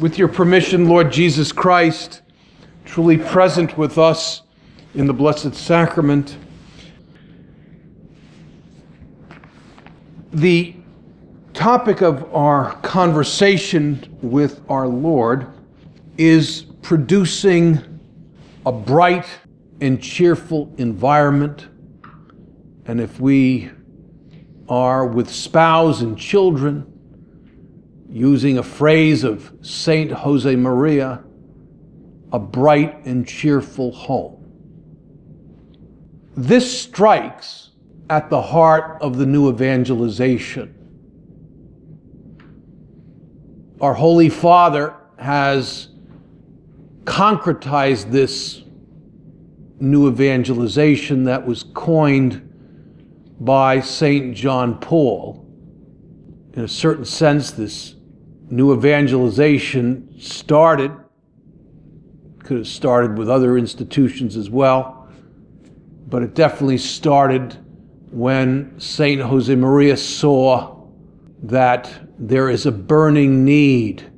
With your permission, Lord Jesus Christ, truly present with us in the Blessed Sacrament. The topic of our conversation with our Lord is producing a bright and cheerful environment. And if we are with spouse and children, using a phrase of Saint Josemaria, a bright and cheerful home. This strikes at the heart of the new evangelization. Our Holy Father has concretized this new evangelization that was coined by St. John Paul. In a certain sense, this new evangelization started, could have started with other institutions as well, but it definitely started when St. Josemaria saw that there is a burning need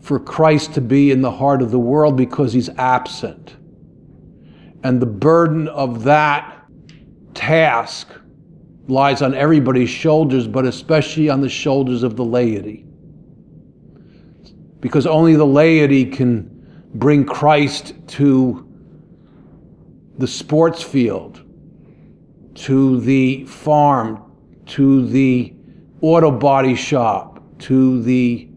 for Christ to be in the heart of the world because he's absent. And the burden of that task lies on everybody's shoulders, but especially on the shoulders of the laity because only the laity can bring Christ to the sports field, to the farm, to the auto body shop, to the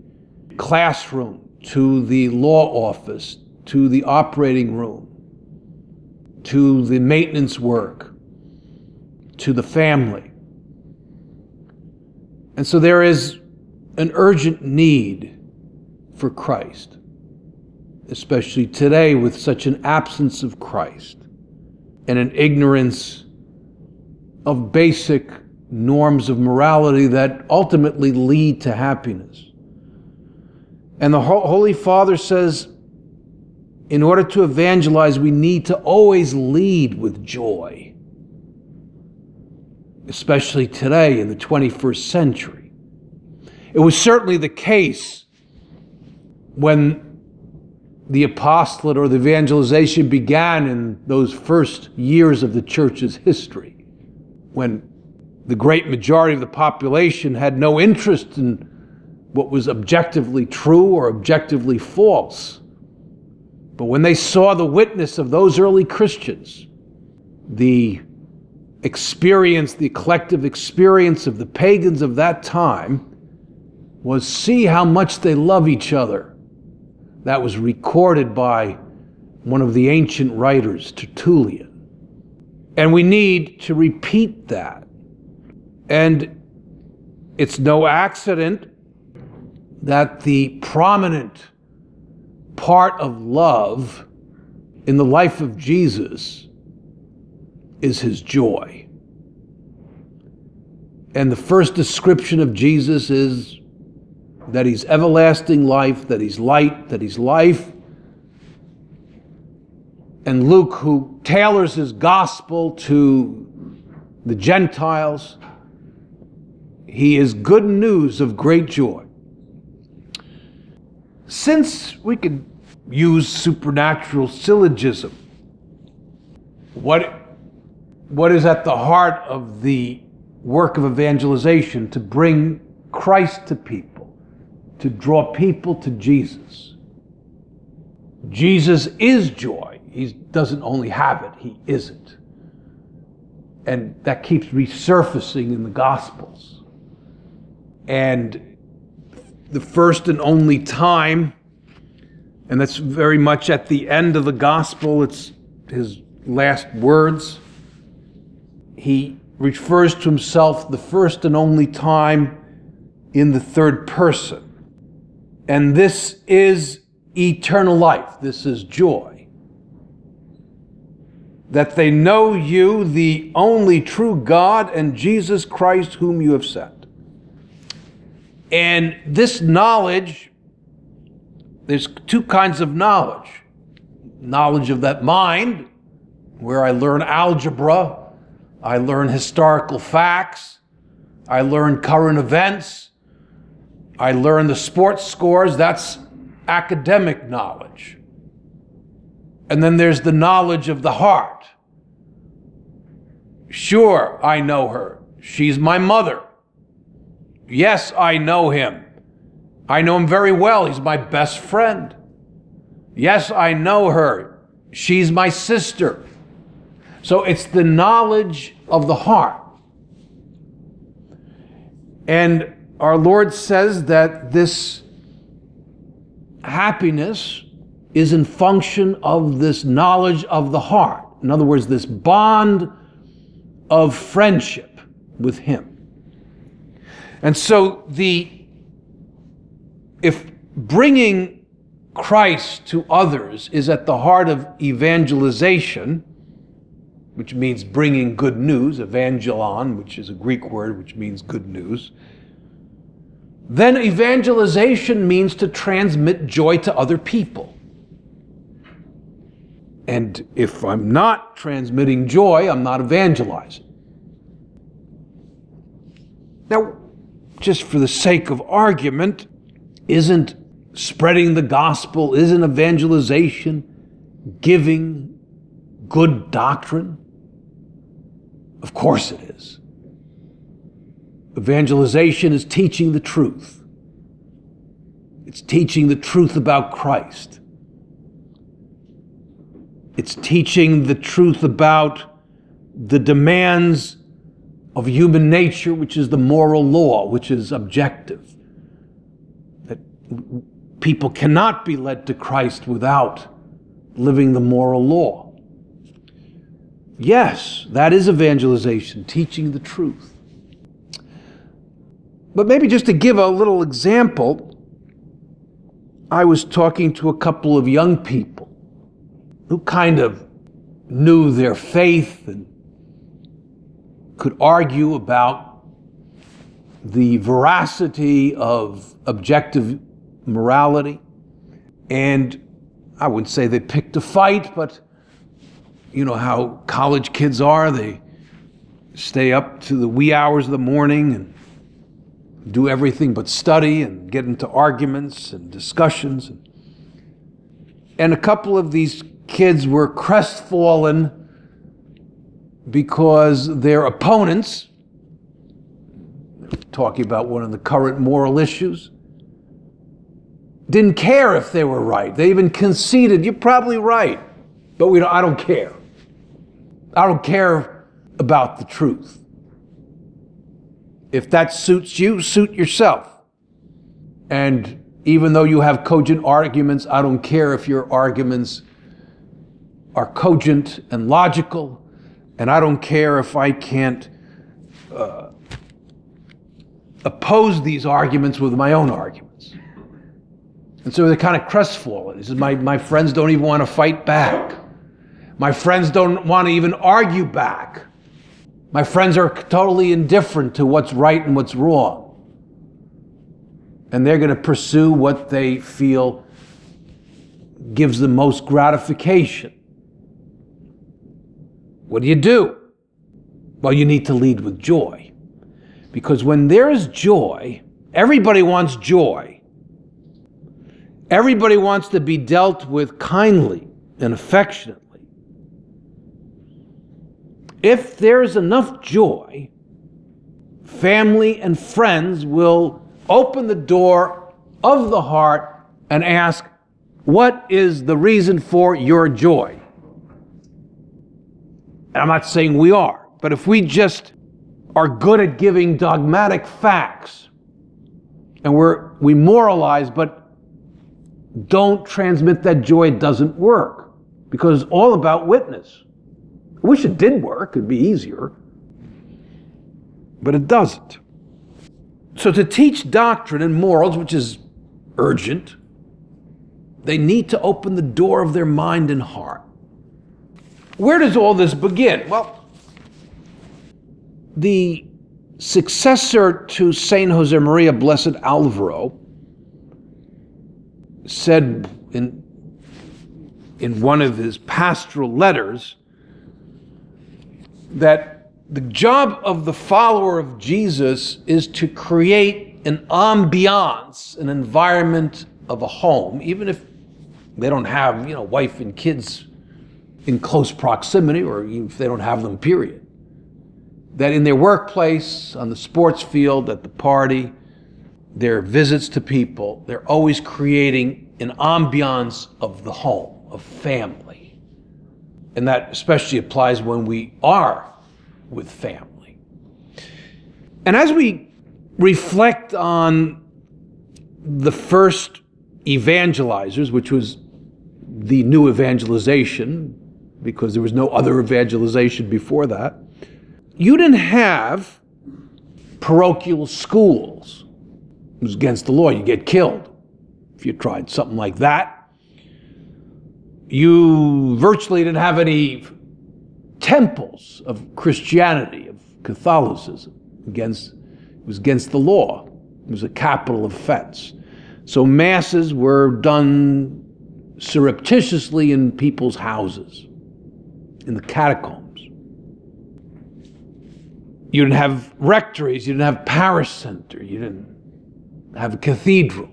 classroom, to the law office, to the operating room, to the maintenance work, to the family. And so there is an urgent need for Christ, especially today with such an absence of Christ and an ignorance of basic norms of morality that ultimately lead to happiness. And the Holy Father says, in order to evangelize, we need to always lead with joy, especially today in the 21st century. It was certainly the case when the apostolate or the evangelization began in those first years of the church's history, when the great majority of the population had no interest in what was objectively true or objectively false. But when they saw the witness of those early Christians, the experience, the collective experience of the pagans of that time, was see how much they love each other that was recorded by one of the ancient writers, Tertullian. And we need to repeat that. And it's no accident that the prominent part of love in the life of Jesus is his joy. And the first description of Jesus is that He's everlasting life, that He's light, that He's life. And Luke, who tailors his gospel to the Gentiles, he is good news of great joy. Since we could use supernatural syllogism, what, what is at the heart of the work of evangelization to bring Christ to people? To draw people to Jesus. Jesus is joy. He doesn't only have it, he is it. And that keeps resurfacing in the Gospels. And the first and only time, and that's very much at the end of the Gospel, it's his last words. He refers to himself the first and only time in the third person. And this is eternal life. This is joy. That they know you, the only true God, and Jesus Christ, whom you have sent. And this knowledge, there's two kinds of knowledge knowledge of that mind, where I learn algebra, I learn historical facts, I learn current events, I learn the sports scores. That's academic knowledge. And then there's the knowledge of the heart. Sure, I know her. She's my mother. Yes, I know him. I know him very well. He's my best friend. Yes, I know her. She's my sister. So it's the knowledge of the heart. And our Lord says that this happiness is in function of this knowledge of the heart. In other words, this bond of friendship with Him. And so the if bringing Christ to others is at the heart of evangelization, which means bringing good news, evangelon, which is a Greek word which means good news, then evangelization means to transmit joy to other people. And if I'm not transmitting joy, I'm not evangelizing. Now, just for the sake of argument, isn't spreading the gospel, isn't evangelization giving good doctrine? Of course it is. Evangelization is teaching the truth. It's teaching the truth about Christ. It's teaching the truth about the demands of human nature, which is the moral law, which is objective. That people cannot be led to Christ without living the moral law. Yes, that is evangelization, teaching the truth. But maybe just to give a little example, I was talking to a couple of young people who kind of knew their faith and could argue about the veracity of objective morality. And I wouldn't say they picked a fight, but you know how college kids are. They stay up to the wee hours of the morning and do everything but study and get into arguments and discussions. And a couple of these kids were crestfallen because their opponents, talking about one of the current moral issues, didn't care if they were right. They even conceded, you're probably right, but we don't, I don't care. I don't care about the truth. If that suits you, suit yourself. And even though you have cogent arguments, I don't care if your arguments are cogent and logical, and I don't care if I can't uh, oppose these arguments with my own arguments. And so they're kind of crestfallen. He says, my, my friends don't even want to fight back. My friends don't want to even argue back. My friends are totally indifferent to what's right and what's wrong. And they're going to pursue what they feel gives the most gratification. What do you do? Well, you need to lead with joy. Because when there is joy, everybody wants joy. Everybody wants to be dealt with kindly and affectionately. If there's enough joy, family and friends will open the door of the heart and ask, What is the reason for your joy? And I'm not saying we are, but if we just are good at giving dogmatic facts and we're, we moralize but don't transmit that joy, it doesn't work because it's all about witness. I wish it did work, it'd be easier. But it doesn't. So, to teach doctrine and morals, which is urgent, they need to open the door of their mind and heart. Where does all this begin? Well, the successor to Saint Josemaria Blessed Alvaro said in, in one of his pastoral letters that the job of the follower of Jesus is to create an ambiance, an environment of a home, even if they don't have, you know, wife and kids in close proximity, or if they don't have them, period. That in their workplace, on the sports field, at the party, their visits to people, they're always creating an ambiance of the home, of family. And that especially applies when we are with family. And as we reflect on the first evangelizers, which was the new evangelization, because there was no other evangelization before that, you didn't have parochial schools. It was against the law. You get killed if you tried something like that. You virtually didn't have any temples of Christianity, of Catholicism. Against, it was against the law. It was a capital offense. So masses were done surreptitiously in people's houses, in the catacombs. You didn't have rectories, you didn't have parish center, you didn't have a cathedral.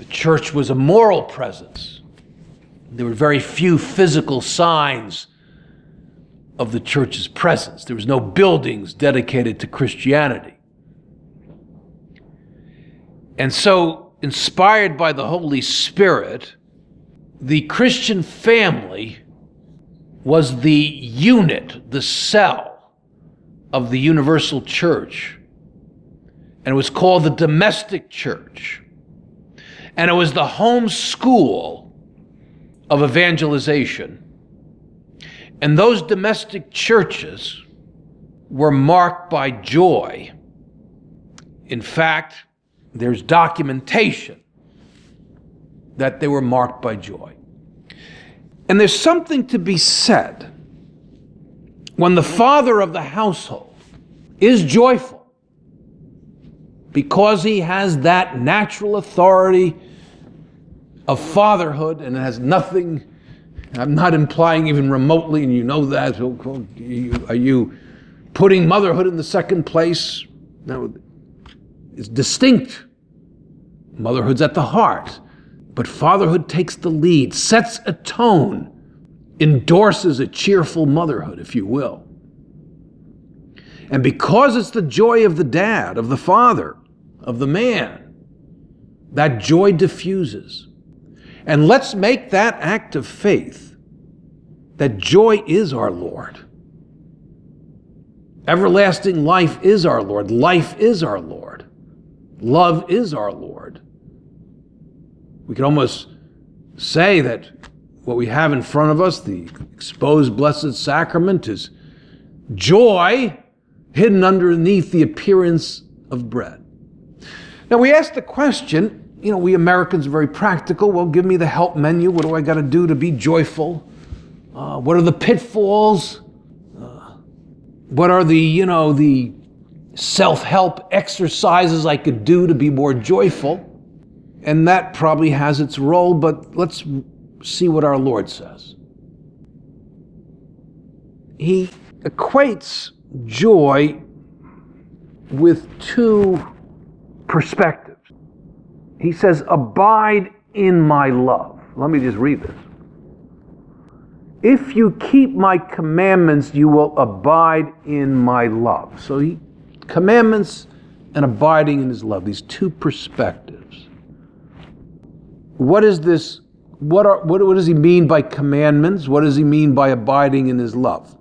The church was a moral presence. There were very few physical signs of the church's presence. There was no buildings dedicated to Christianity. And so, inspired by the Holy Spirit, the Christian family was the unit, the cell of the universal church. And it was called the domestic church. And it was the home school of evangelization. And those domestic churches were marked by joy. In fact, there's documentation that they were marked by joy. And there's something to be said when the father of the household is joyful because he has that natural authority of fatherhood and it has nothing, I'm not implying even remotely, and you know that. Are you putting motherhood in the second place? No, it's distinct. Motherhood's at the heart, but fatherhood takes the lead, sets a tone, endorses a cheerful motherhood, if you will. And because it's the joy of the dad, of the father, of the man, that joy diffuses. And let's make that act of faith that joy is our Lord. Everlasting life is our Lord. Life is our Lord. Love is our Lord. We can almost say that what we have in front of us, the exposed Blessed Sacrament, is joy hidden underneath the appearance of bread. Now, we ask the question you know, we Americans are very practical. Well, give me the help menu. What do I got to do to be joyful? Uh, what are the pitfalls? Uh, what are the, you know, the self help exercises I could do to be more joyful. And that probably has its role, but let's see what our Lord says. He equates joy with two perspectives. He says, Abide in my love. Let me just read this. If you keep my commandments, you will abide in my love. So he commandments and abiding in his love, these two perspectives. What is this? What, are, what, what does he mean by commandments? What does he mean by abiding in his love?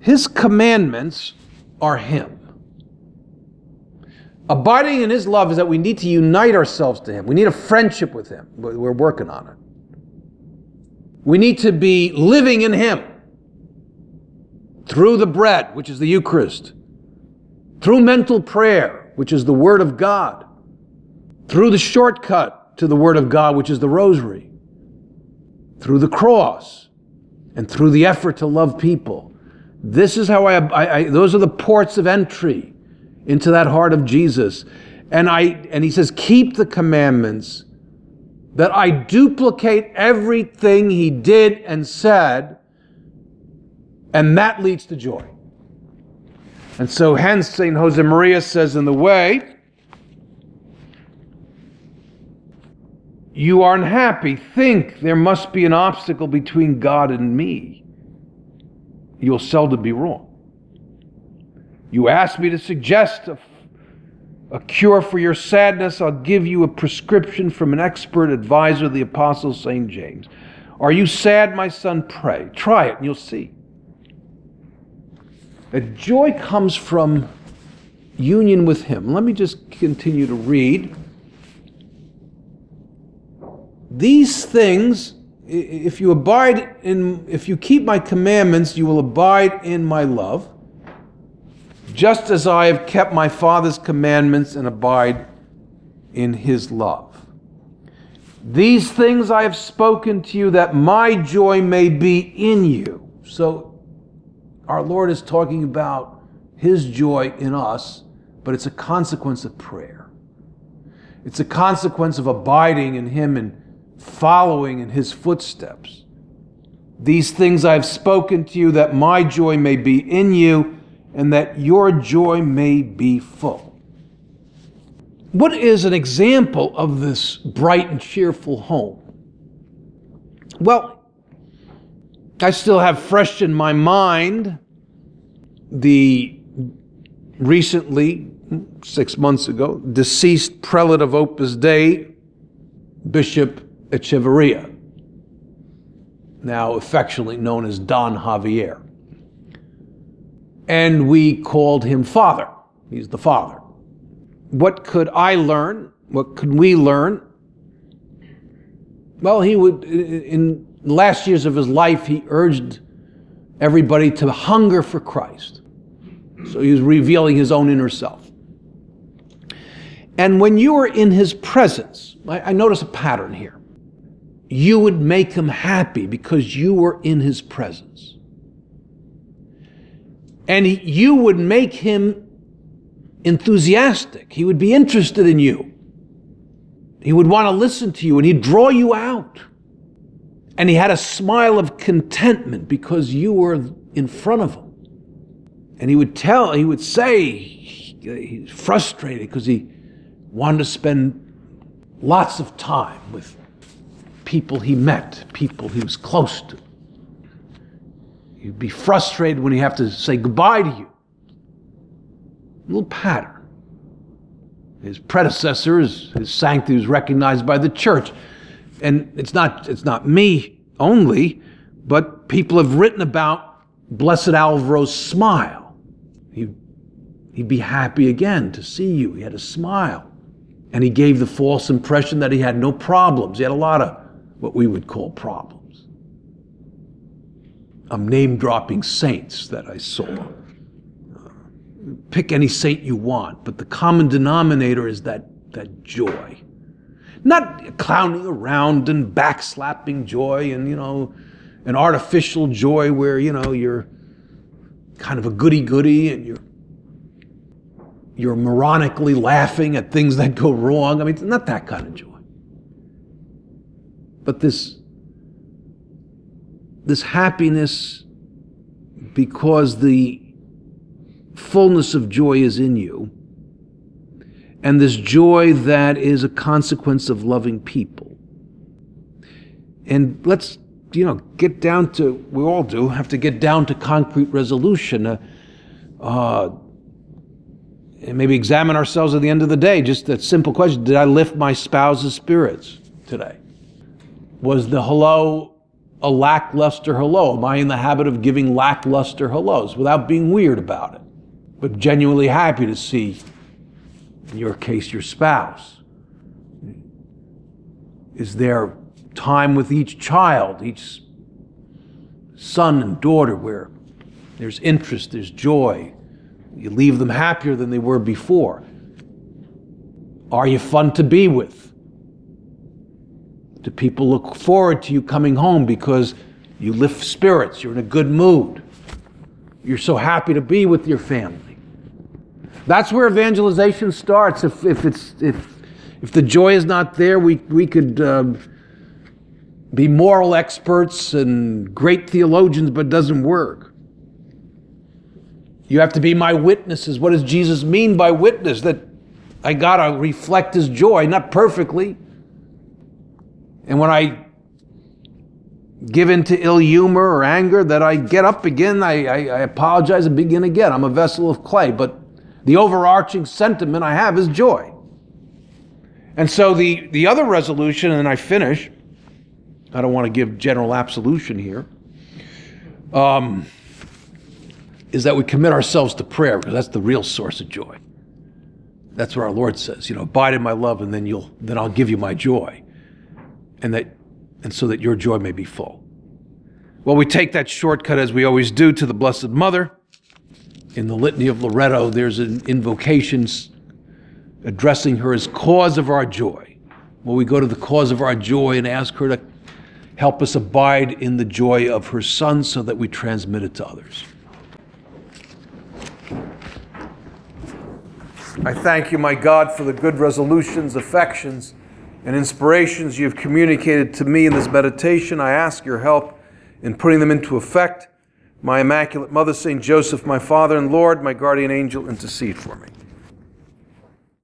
His commandments are him. Abiding in his love is that we need to unite ourselves to him. We need a friendship with him. We're working on it. We need to be living in him through the bread, which is the Eucharist, through mental prayer, which is the Word of God, through the shortcut to the Word of God, which is the rosary, through the cross, and through the effort to love people. This is how I, I, I those are the ports of entry into that heart of Jesus. And I and he says, keep the commandments that I duplicate everything he did and said, and that leads to joy. And so, hence, St. Josemaria says in the way, you are unhappy, think there must be an obstacle between God and me. You'll seldom be wrong. You ask me to suggest a a cure for your sadness, I'll give you a prescription from an expert advisor, the Apostle St. James. Are you sad, my son? Pray. Try it and you'll see. That joy comes from union with Him. Let me just continue to read. These things, if you abide in, if you keep my commandments, you will abide in my love just as I have kept my Father's commandments and abide in his love. These things I have spoken to you that my joy may be in you. So our Lord is talking about his joy in us, but it's a consequence of prayer. It's a consequence of abiding in him and following in his footsteps. These things I have spoken to you that my joy may be in you and that your joy may be full. What is an example of this bright and cheerful home? Well, I still have fresh in my mind the recently, six months ago, deceased prelate of Opus Dei, Bishop Echevarría, now affectionately known as Don Javier and we called him Father. He's the Father. What could I learn? What could we learn? Well, he would, in the last years of his life, he urged everybody to hunger for Christ. So he was revealing his own inner self. And when you were in his presence, I, I notice a pattern here. You would make him happy because you were in his presence and you would make him enthusiastic. He would be interested in you. He would want to listen to you and he'd draw you out. And he had a smile of contentment because you were in front of him. And he would tell, he would say, he's frustrated because he wanted to spend lots of time with people he met, people he was close to. You'd be frustrated when you have to say goodbye to you. A little pattern. His predecessor, his, his sanctity was recognized by the church. And it's not, it's not me only, but people have written about Blessed Alvaro's smile. He, he'd be happy again to see you. He had a smile. And he gave the false impression that he had no problems. He had a lot of what we would call problems. I'm name dropping saints that I saw. Pick any saint you want, but the common denominator is that, that joy. Not clowning around and backslapping joy and, you know, an artificial joy where, you know, you're kind of a goody goody and you're you're moronically laughing at things that go wrong. I mean, it's not that kind of joy. But this this happiness because the fullness of joy is in you, and this joy that is a consequence of loving people. And let's, you know, get down to, we all do, have to get down to concrete resolution. Uh, uh, and maybe examine ourselves at the end of the day. Just that simple question Did I lift my spouse's spirits today? Was the hello a lackluster hello? Am I in the habit of giving lackluster hellos without being weird about it, but genuinely happy to see, in your case, your spouse? Is there time with each child, each son and daughter, where there's interest, there's joy, You leave them happier than they were before. Are you fun to be with? Do people look forward to you coming home because you lift spirits? You're in a good mood. You're so happy to be with your family. That's where evangelization starts. If, if, it's, if, if the joy is not there, we, we could um, be moral experts and great theologians, but it doesn't work. You have to be my witnesses. What does Jesus mean by witness? That I got to reflect his joy, not perfectly. And when I give in to ill humor or anger, that I get up again, I, I, I apologize and begin again. I'm a vessel of clay, but the overarching sentiment I have is joy. And so the, the other resolution, and I finish, I don't want to give general absolution here, um, is that we commit ourselves to prayer because that's the real source of joy. That's what our Lord says, you know, abide in my love and then you'll then I'll give you my joy. And that and so that your joy may be full. Well, we take that shortcut as we always do to the Blessed Mother. In the Litany of Loreto, there's an invocation addressing her as cause of our joy. Well, we go to the cause of our joy and ask her to help us abide in the joy of her Son so that we transmit it to others. I thank you, my God, for the good resolutions, affections, and inspirations you've communicated to me in this meditation. I ask your help in putting them into effect. My Immaculate Mother, St. Joseph, my Father and Lord, my guardian angel, intercede for me.